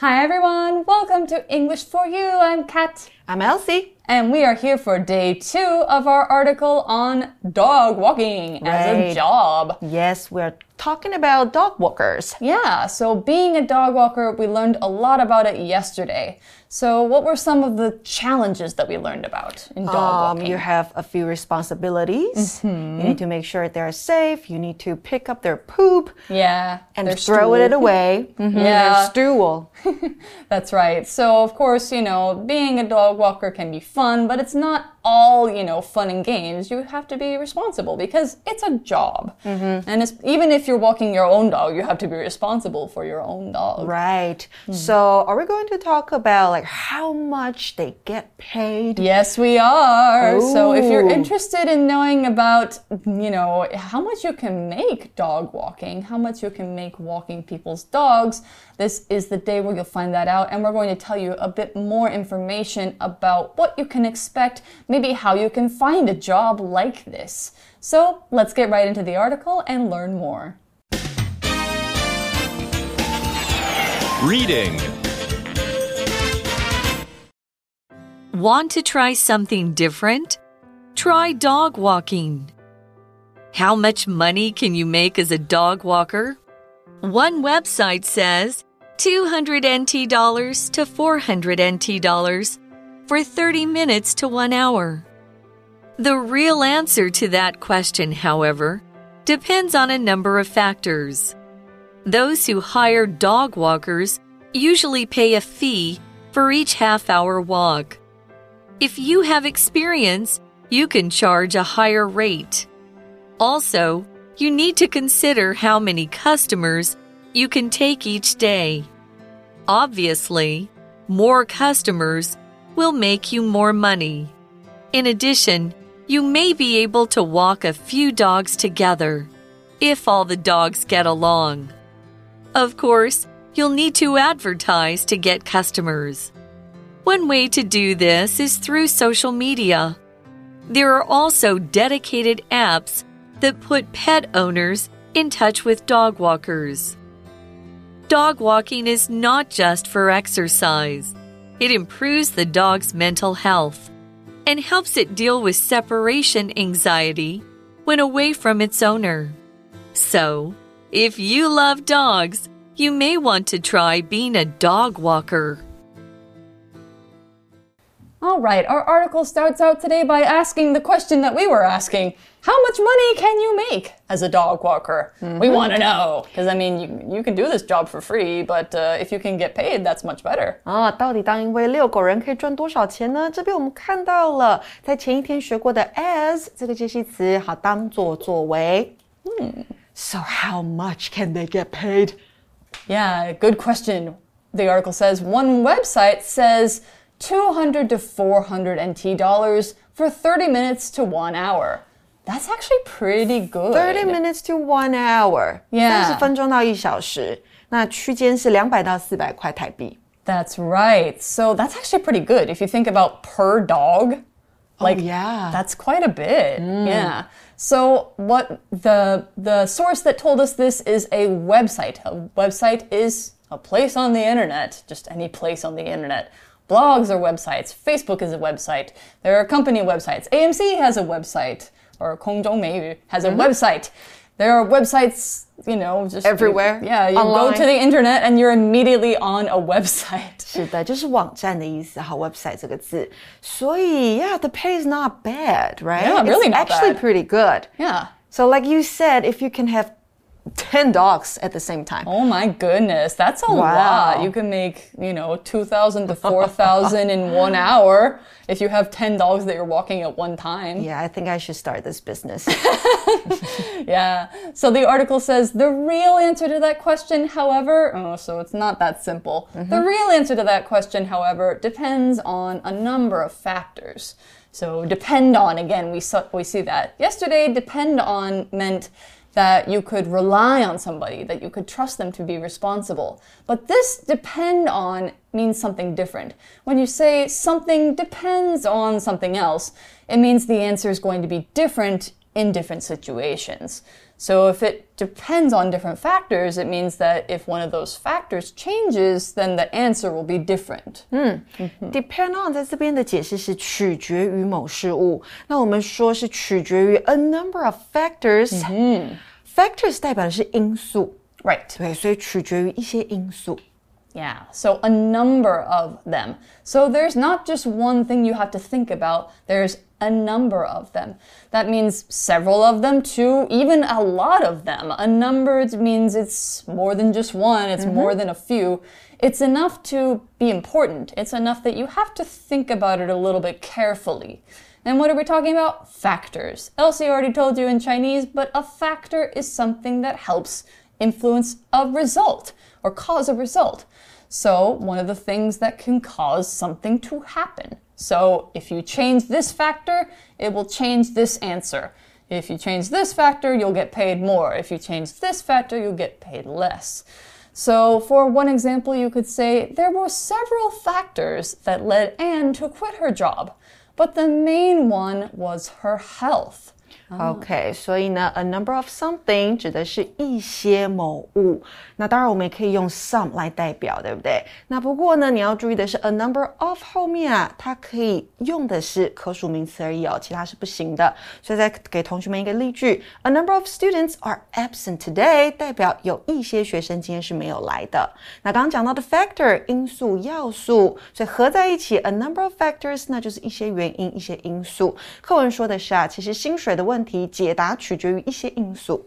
Hi everyone, welcome to English for You. I'm Kat. I'm Elsie. And we are here for day two of our article on dog walking as a job. Yes, we're talking about dog walkers. Yeah, so being a dog walker, we learned a lot about it yesterday. So, what were some of the challenges that we learned about in dog Um, walking? you have a few responsibilities. You need to make sure they're safe. You need to pick up their poop yeah, and throw it stool. away. Mhm, Yeah. Their stool. That's right. So, of course, you know, being a dog walker can be fun, but it's not all, you know, fun and games. You have to be responsible because it's a job. Mm-hmm. And it's, even if you're walking your own dog, you have to be responsible for your own dog. Right. Mm-hmm. So, are we going to talk about like how much they get paid? Yes, we are. So if you're interested in knowing about, you know, how much you can make dog walking, how much you can make walking people's dogs, this is the day where you'll find that out. And we're going to tell you a bit more information about what you can expect, maybe how you can find a job like this. So let's get right into the article and learn more. Reading. Want to try something different? Try dog walking. How much money can you make as a dog walker? One website says 200 NT dollars to 400 NT dollars for 30 minutes to 1 hour. The real answer to that question, however, depends on a number of factors. Those who hire dog walkers usually pay a fee for each half hour walk. If you have experience, you can charge a higher rate. Also, you need to consider how many customers you can take each day. Obviously, more customers will make you more money. In addition, you may be able to walk a few dogs together if all the dogs get along. Of course, you'll need to advertise to get customers. One way to do this is through social media. There are also dedicated apps that put pet owners in touch with dog walkers. Dog walking is not just for exercise, it improves the dog's mental health and helps it deal with separation anxiety when away from its owner. So, if you love dogs, you may want to try being a dog walker. All right, our article starts out today by asking the question that we were asking How much money can you make as a dog walker? We want to know. Because, I mean, you, you can do this job for free, but uh, if you can get paid, that's much better. 啊，到底当一位遛狗人可以赚多少钱呢？这边我们看到了，在前一天学过的 as 这个介系词，好当做作为。So how much can they get paid? Yeah, good question. The article says one website says 200 to 400 NT dollars for 30 minutes to one hour. That's actually pretty good. 30 minutes to one hour， Yeah 三十分钟到一小时，那区间是两百到四百块台币。 That's right. So that's actually pretty good. If you think about per dog, like yeah. that's quite a bit. Yeah. So what the the source that told us this is a website. A website is a place on the internet, just any place on the internet. Blogs are websites. Facebook is a website. There are company websites. AMC has a website, or Kongjongmeiyu has a website. There are websites, you know, just Everywhere, Yeah, you go online. to the internet and you're immediately on a website. 是的，就是网站的意思，好，website 这个字。所以，yeah，the pay is not bad, right? Yeah, really It's not actually bad. pretty good. Yeah. So, like you said, if you can have 10 dogs at the same time. Oh my goodness, that's a Wow. lot. You can make, you know, 2,000 to 4,000 in one hour if you have 10 dogs that you're walking at one time. Yeah, I think I should start this business. Yeah. So the article says the real answer to that question, however, oh, so it's not that simple. The mm-hmm. real answer to that question, however, depends on a number of factors. So depend on, again, we, saw, we see that. Yesterday, depend on meant that you could rely on somebody, that you could trust them to be responsible. But this depend on means something different. When you say something depends on something else, it means the answer is going to be different in different situations. So if it depends on different factors, it means that if one of those factors changes, then the answer will be different. Depend on 在这边的解释是取决于某事物，那我们说是取决于 a number of factors。Factors 代表的是因素， Right. 对，所以取决于一些因素。 Yeah, so a number of them. So there's not just one thing you have to think about, there's a number of them. That means several of them, two, even a lot of them. A number means it's more than just one, it's mm-hmm. more than a few. It's enough to be important. It's enough that you have to think about it a little bit carefully. And what are we talking about? Factors. Elsie already told you in Chinese, but a factor is something that helps influence a result or cause a result. So, one of the things that can cause something to happen. So, if you change this factor, it will change this answer. If you change this factor, you'll get paid more. If you change this factor, you'll get paid less. So, for one example, you could say there were several factors that led Anne to quit her job, but the main one was her health. OK，所以呢，a number of something 指的是一些某物。那当然，我们也可以用 some 来代表，对不对？那不过呢，你要注意的是，a number of 后面啊，它可以用的是可数名词而已哦，其他是不行的。所以再给同学们一个例句：A number of students are absent today，代表有一些学生今天是没有来的。那刚刚讲到的 factor 因素要素，所以合在一起，a number of factors 那就是一些原因、一些因素。课文说的是啊，其实薪水的问题解答取决于一些因素。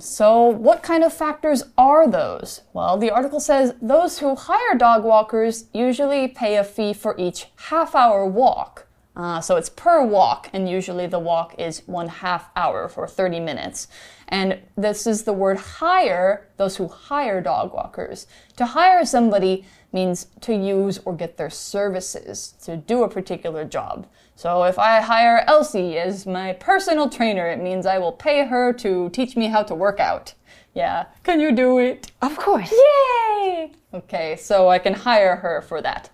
So, what kind of factors are those? Well, the article says those who hire dog walkers usually pay a fee for each half hour walk. Uh, so it's per walk, and usually the walk is one half hour for 30 minutes. And this is the word hire, those who hire dog walkers. To hire somebody means to use or get their services to do a particular job. So if I hire Elsie as my personal trainer, it means I will pay her to teach me how to work out. Yeah. Can you do it? Of course. Yay! Okay, so I can hire her for that.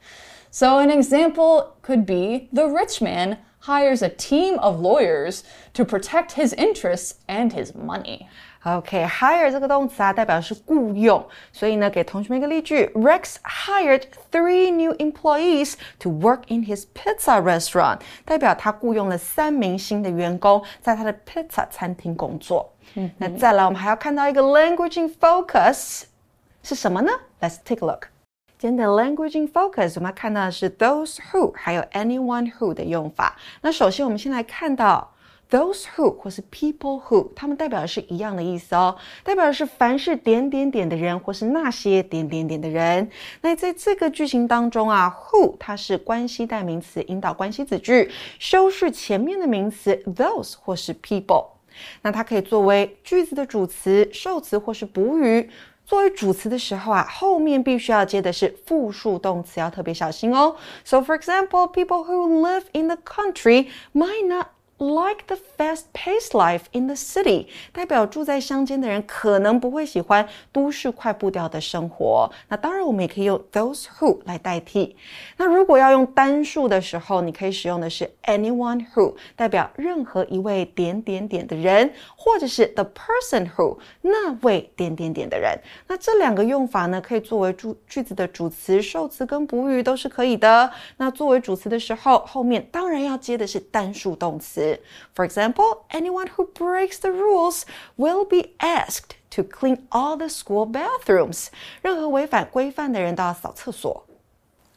So an example could be the rich man hires a team of lawyers to protect his interests and his money. OK，hire、这个动词啊，代表是雇佣，所以呢，给同学们一个例句：Rex hired three new employees to work in his pizza restaurant，代表他雇佣了三名新的员工在他的 pizza 餐厅工作。那再来，我们还要看到一个 language in focus 是什么呢？Let's take a look。 今天的 language in focus，我们要看到的是 those who 还有 anyone who 的用法。那首先，我们先来看到。Those who 或是 people who，它们代表的是一样的意思哦，代表的是凡是点点点的人，或是那些点点点的人。那在这个句型当中啊，who 它是关系代名词，引导关系子句，修饰前面的名词 those 或是 people。那它可以作为句子的主词、受词或是补语。作为主词的时候啊，后面必须要接的是复数动词，要特别小心哦。So for example, people who live in the country might not like the fast-paced life in the city，代表住在乡间的人可能不会喜欢都市快步调的生活。那当然，我们也可以用 those who 来代替。那如果要用单数的时候，你可以使用的是 anyone who，代表任何一位点点点的人，或者是 the person who 那位点点点的人。那这两个用法呢，可以作为句句子的主词、受词跟补语都是可以的。那作为主词的时候，后面当然要接的是单数动词。For example, anyone who breaks the rules will be asked to clean all the school bathrooms. 任何违反规范的人都要扫厕所。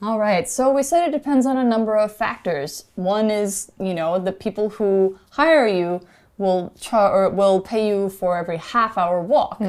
All right, so we said it depends on a number of factors. One is, you know, the people who hire you will char- or will pay you for every half hour walk.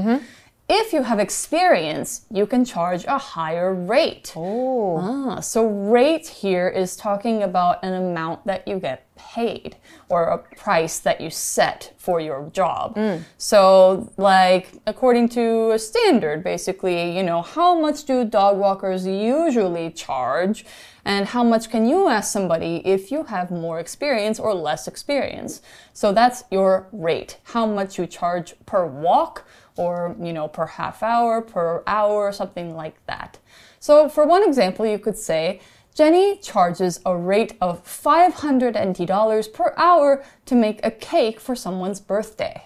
If you have experience, you can charge a higher rate. Oh. Ah, so rate here is talking about an amount that you get paid or a price that you set for your job. So, like, according to a standard, basically, you know, how much do dog walkers usually charge? And how much can you ask somebody if you have more experience or less experience? So that's your rate. How much you charge per walk or, you know, per half hour, per hour, something like that. So for one example, you could say, Jenny charges a rate of $500 per hour to make a cake for someone's birthday.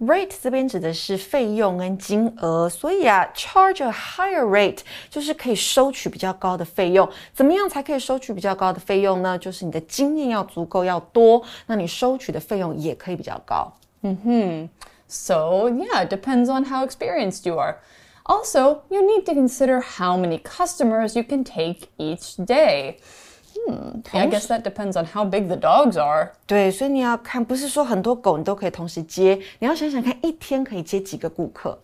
Rate 这边指的是费用跟金额，所以啊，charge a higher rate 就是可以收取比较高的费用。怎么样才可以收取比较高的费用呢？就是你的经验要足够要多，那你收取的费用也可以比较高。嗯哼 ，So yeah, it depends on how experienced you are. Also, you need to consider how many customers you can take each day. Hmm, I guess that depends on how big the dogs are. 对，所以你要看，不是说很多狗你都可以同时接，你要想想看，一天可以接几个顾客。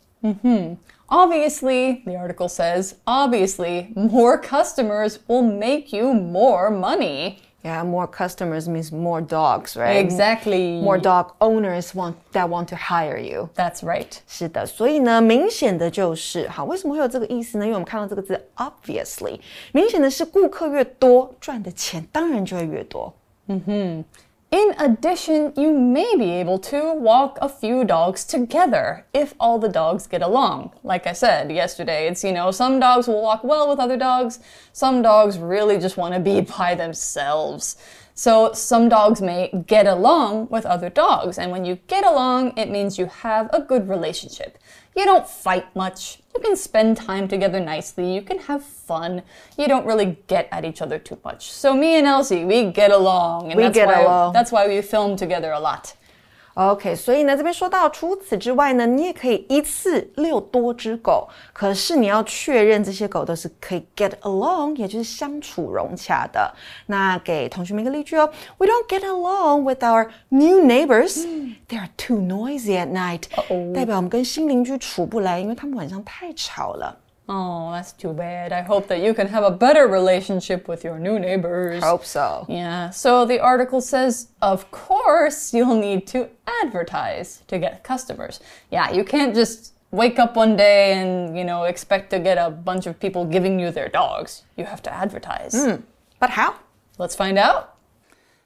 Obviously, the article says, obviously, more customers will make you more money. Yeah, more customers means more dogs, right? Exactly. More dog owners want that want to hire you. That's right. 是的，所以呢，明显的就是好，为什么会有这个意思呢？因为我们看到这个字 obviously，明显的是顾客越多，赚的钱当然就会越多。 in addition, you may be able to walk a few dogs together if all the dogs get along. Like I said yesterday, it's, you know, some dogs will walk well with other dogs, some dogs really just want to be by themselves. So some dogs may get along with other dogs, and when you get along, it means you have a good relationship. You don't fight much. You can spend time together nicely. You can have fun. You don't really get at each other too much. So me and Elsie, we get along, and We that's get why along. that's why we film together a lot. OK，所以呢，这边说到，除此之外呢，你也可以一次遛多只狗，可是你要确认这些狗都是可以 get along，也就是相处融洽的。那给同学们一个例句哦，We don't get along with our new neighbors. They are too noisy at night. 代表我们跟新邻居处不来，因为他们晚上太吵了。Oh, that's too bad. I hope that you can have a better relationship with your new neighbors. Hope so. Yeah, so the article says, of course, you'll need to advertise to get customers. Yeah, you can't just wake up one day and, you know, expect to get a bunch of people giving you their dogs. You have to advertise. Hmm, but how? Let's find out.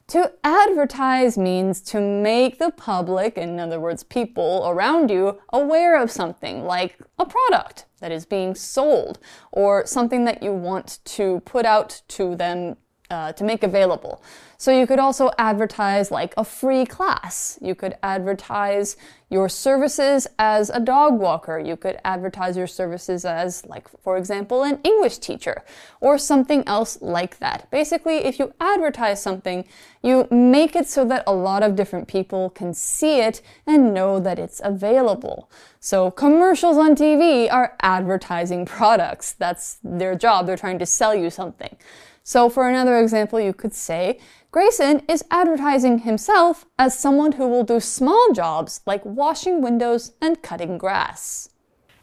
To advertise means to make the public, in other words, people around you, aware of something like a product that is being sold or something that you want to put out to them uh, to make available. So you could also advertise like a free class. You could advertise your services as a dog walker. You could advertise your services as, like, for example, an English teacher or something else like that. Basically, if you advertise something, you make it so that a lot of different people can see it and know that it's available. So commercials on TV are advertising products. That's their job. They're trying to sell you something. So, for another example, you could say, Grayson is advertising himself as someone who will do small jobs like washing windows and cutting grass.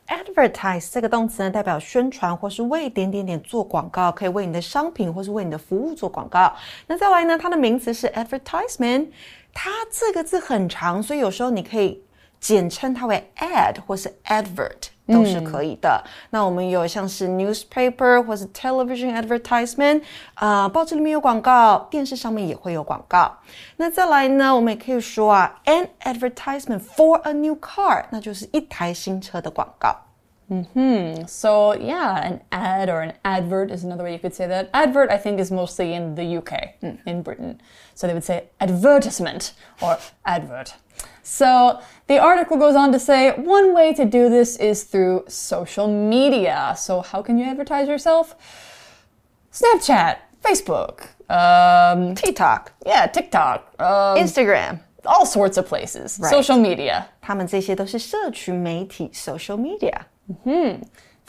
Advertise 这个动词呢，代表宣传或是为点点点做广告，可以为你的商品或是为你的服务做广告。那再来呢，它的名词是 advertisement，它这个字很长，所以有时候你可以简称它为 ad 或是 advert 都是可以的。那我们有像是 newspaper 或是 television advertisement，啊、报纸里面有广告，电视上面也会有广告。那再来呢，我们也可以说啊，an advertisement for a new car，那就是一台新车的广告。 So, yeah, an ad or an advert is another way you could say that. Advert, I think, is mostly in the UK, in Britain. So they would say advertisement or advert. So the article goes on to say one way to do this is through social media. So, how can you advertise yourself? Snapchat, Facebook, um, TikTok、 yeah, TikTok, um, Instagram， all sorts of places. Social media. 他们这些都是社群媒体 （social media）。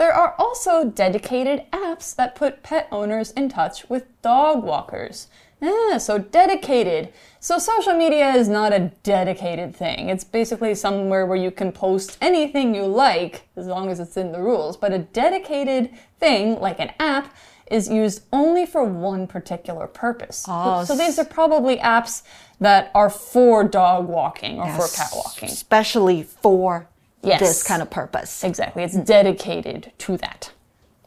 There are also dedicated apps that put pet owners in touch with dog walkers. Yeah, so dedicated. So social media is not a dedicated thing. It's basically somewhere where you can post anything you like as long as it's in the rules. But a dedicated thing, like an app, is used only for one particular purpose. Oh, so these are probably apps that are for dog walking or for cat walking. especially for Yes. this kind of purpose. Exactly. It's dedicated to that.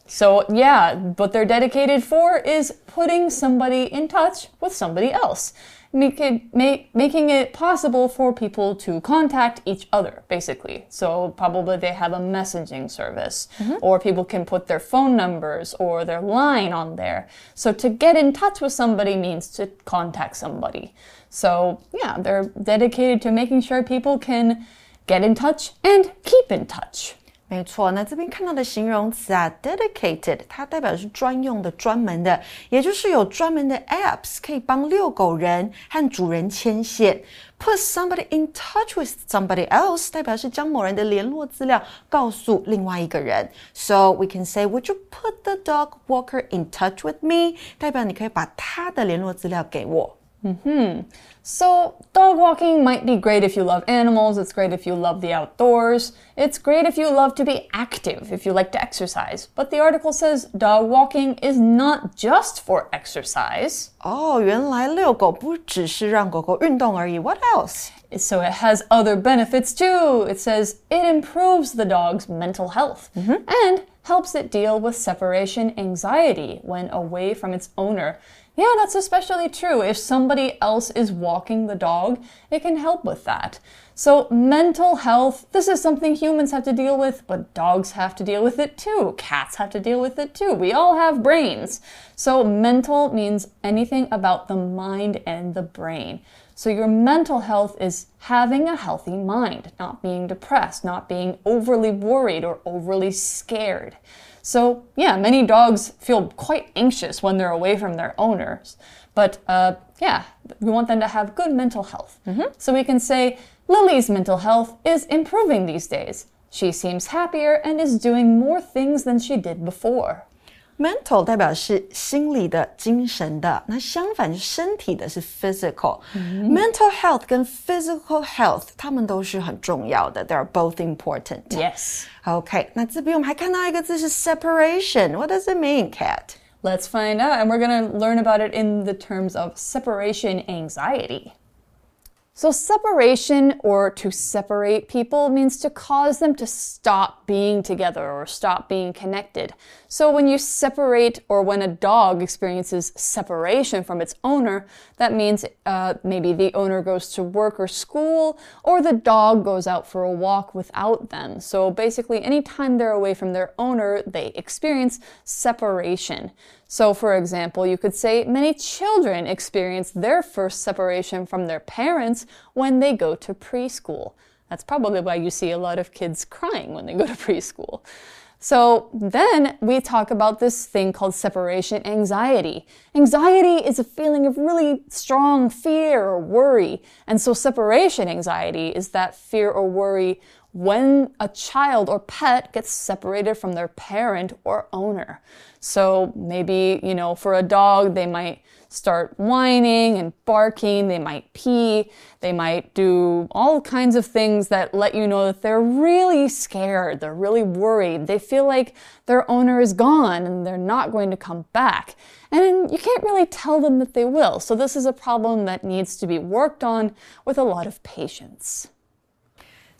So, yeah, what they're dedicated for is putting somebody in touch with somebody else. make it make making it possible for people to contact each other basically so probably they have a messaging service mm-hmm. or people can put their phone numbers or their line on there so to get in touch with somebody means to contact somebody so yeah they're dedicated to making sure people can get in touch and keep in touch 没错，那这边看到的形容词啊，dedicated，它代表的是专用的、专门的，也就是有专门的 apps 可以帮遛狗人和主人牵线。Put somebody in touch with somebody else，代表是将某人的联络资料告诉另外一个人。So we can say, Would you put the dog walker in touch with me？代表你可以把他的联络资料给我。 So, dog walking might be great if you love animals, it's great if you love the outdoors, it's great if you love to be active, if you like to exercise. But the article says dog walking is not just for exercise. 哦，原来遛狗不只是让狗狗运动而已。What else？ So, it has other benefits too. It says it improves the dog's mental health and helps it deal with separation anxiety when away from its owner. Yeah, that's especially true. If somebody else is walking the dog, it can help with that. So, mental health, this is something humans have to deal with, but dogs have to deal with it too. Cats have to deal with it too. We all have brains. So, mental means anything about the mind and the brain. So, your mental health is having a healthy mind, not being depressed, not being overly worried or overly scared. So, yeah, many dogs feel quite anxious when they're away from their owners. But uh, yeah, we want them to have good mental health. So, we can say Lily's mental health is improving these days. She seems happier and is doing more things than she did before mental 代表是心理的、精神的，那相反是身体的是 physical。mental health 跟 physical health 它们都是很重要的，they are both important。Yes。OK，那这边我们还看到一个字是 separation。What does it mean, Kat? Let's find out, and we're going to learn about it in the terms of separation anxiety. So, separation or to separate people means to cause them to stop being together or stop being connected. So, when you separate or when a dog experiences separation from its owner, that means uh, maybe the owner goes to work or school or the dog goes out for a walk without them. So, basically, anytime they're away from their owner, they experience separation. So, for example, you could say many children experience their first separation from their parents when they go to preschool. That's probably why you see a lot of kids crying when they go to preschool. So then we talk about this thing called separation anxiety. Anxiety is a feeling of really strong fear or worry. And so separation anxiety is that fear or worry when a child or pet gets separated from their parent or owner. So maybe, you know, for a dog, they might start whining and barking, they might pee, they might do all kinds of things that let you know that they're really scared, they're really worried, they feel like their owner is gone and they're not going to come back. And you can't really tell them that they will. So this is a problem that needs to be worked on with a lot of patience.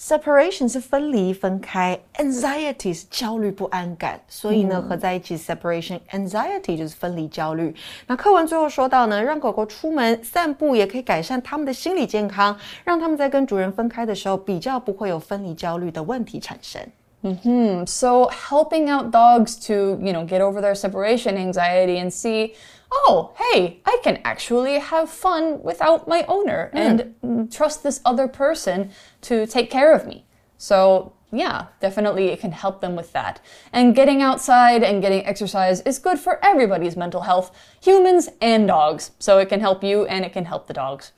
Separation 是分离、分开，anxiety 是焦虑、不安感，所以呢，合在一起 separation anxiety 就是分离焦虑。那课文最后说到呢，让狗狗出门散步也可以改善它们的心理健康，让它们在跟主人分开的时候，比较不会有分离焦虑的问题产生。So helping out dogs to, you know, get over their separation anxiety and see, oh, hey, I can actually have fun without my owner and mm, trust this other person to take care of me. So, yeah, definitely it can help them with that. And getting outside and getting exercise is good for everybody's mental health, humans and dogs. So it can help you and it can help the dogs.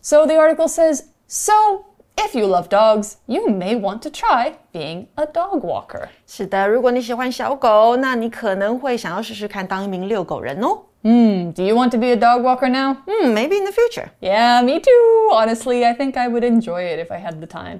So the article says, so if you love dogs, you may want to try being a dog walker. 是的，如果你喜欢小狗，那你可能会想要试试看当一名遛狗人哦。 Do you want to be a dog walker now? 嗯，maybe in the future。 Yeah, me too. Honestly, I think I would enjoy it if I had the time.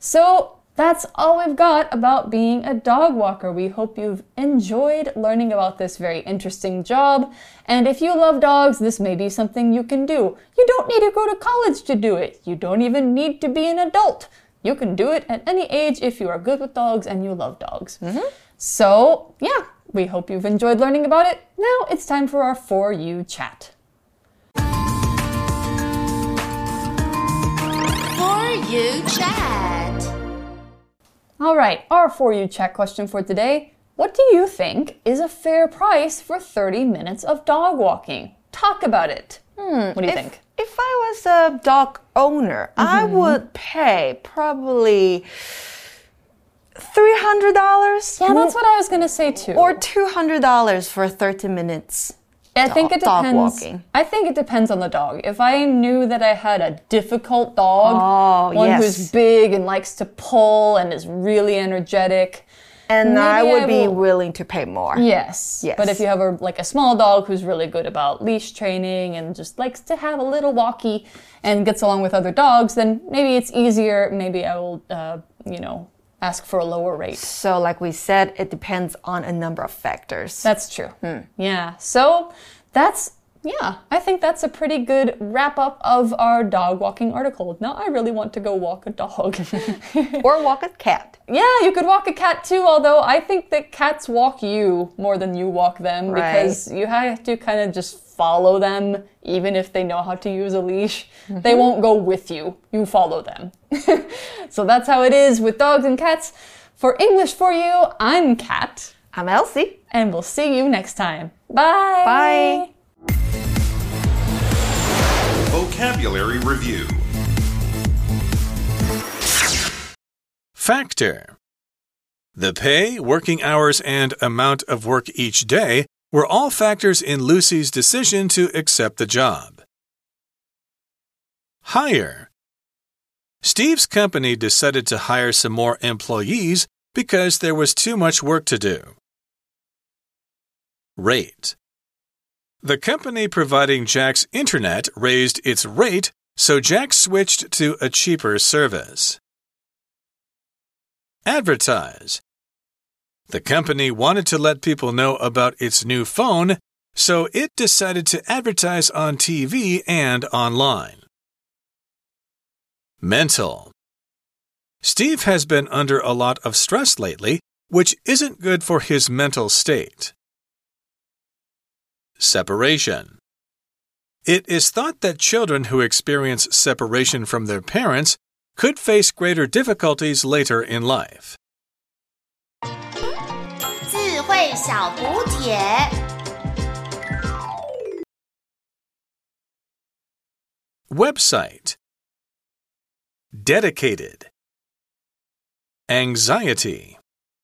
So, that's all we've got about being a dog walker. We hope you've enjoyed learning about this very interesting job. And if you love dogs, this may be something you can do. You don't need to go to college to do it. You don't even need to be an adult. You can do it at any age if you are good with dogs and you love dogs. Mm-hmm. So, yeah, we hope you've enjoyed learning about it. Now it's time for our For You chat. For You Chat. All right, our For You Chat question for today. What do you think is a fair price for 30 minutes of dog walking? Talk about it. what do you if, think? If I was a dog owner, I Mm-hmm. would pay probably three hundred dollars. Yeah, that's what I was gonna say too. or two hundred dollars for thirty minutes. I think it dog depends. walking. I think it depends on the dog. If I knew that I had a difficult dog, Oh, one yes. who's big and likes to pull and is really energetic, And I would I be willing to pay more. yes. Yes. But if you have a like a small dog who's really good about leash training and just likes to have a little walkie and gets along with other dogs, then maybe it's easier. Maybe I will, uh, you know, ask for a lower rate. So, like we said, it depends on a number of factors. That's true. Hmm. Yeah. So that's yeah, I think that's a pretty good wrap up of our dog walking article. Now I really want to go walk a dog. or walk a cat. yeah, you could walk a cat too, although I think that cats walk you more than you walk them because you have to kind of just follow them even if they know how to use a leash. They mm-hmm. won't go with you. You follow them. so that's how it is with dogs and cats. For English for you, I'm Kat. I'm Elsie. And we'll see you next time. Bye. Bye. Vocabulary Review Factor. The pay, working hours, and amount of work each day were all factors in Lucy's decision to accept the job. Hire. Steve's company decided to hire some more employees because there was too much work to do. Rate. The company providing Jack's internet raised its rate, so Jack switched to a cheaper service. Advertise. The company wanted to let people know about its new phone, so it decided to advertise on TV and online. Mental. Steve has been under a lot of stress lately, which isn't good for his mental state. Separation. It is thought that children who experience separation from their parents could face greater difficulties later in life. 智慧小补帖。 Website Dedicated Anxiety